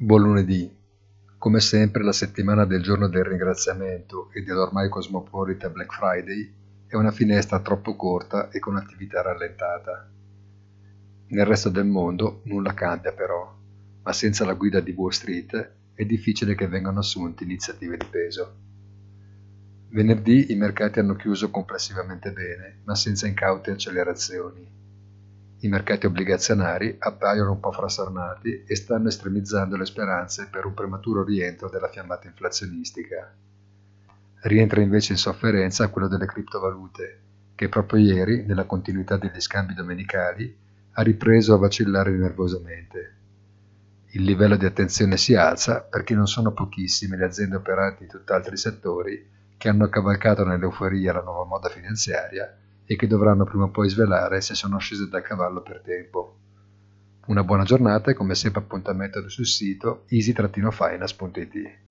Buon lunedì. Come sempre la settimana del giorno del ringraziamento e dell'ormai cosmopolita Black Friday è una finestra troppo corta e con attività rallentata. Nel resto del mondo nulla cambia però, ma senza la guida di Wall Street è difficile che vengano assunte iniziative di peso. Venerdì i mercati hanno chiuso complessivamente bene, ma senza incaute accelerazioni i mercati obbligazionari appaiono un po' frastornati e stanno estremizzando le speranze per un prematuro rientro della fiammata inflazionistica. Rientra invece in sofferenza quello delle criptovalute, che proprio ieri, nella continuità degli scambi domenicali, ha ripreso a vacillare nervosamente. Il livello di attenzione si alza perché non sono pochissime le aziende operanti in tutt'altri settori che hanno cavalcato nell'euforia la nuova moda finanziaria e che dovranno prima o poi svelare se sono scese dal cavallo per tempo. Una buona giornata e come sempre appuntamento sul sito easy-finance.it.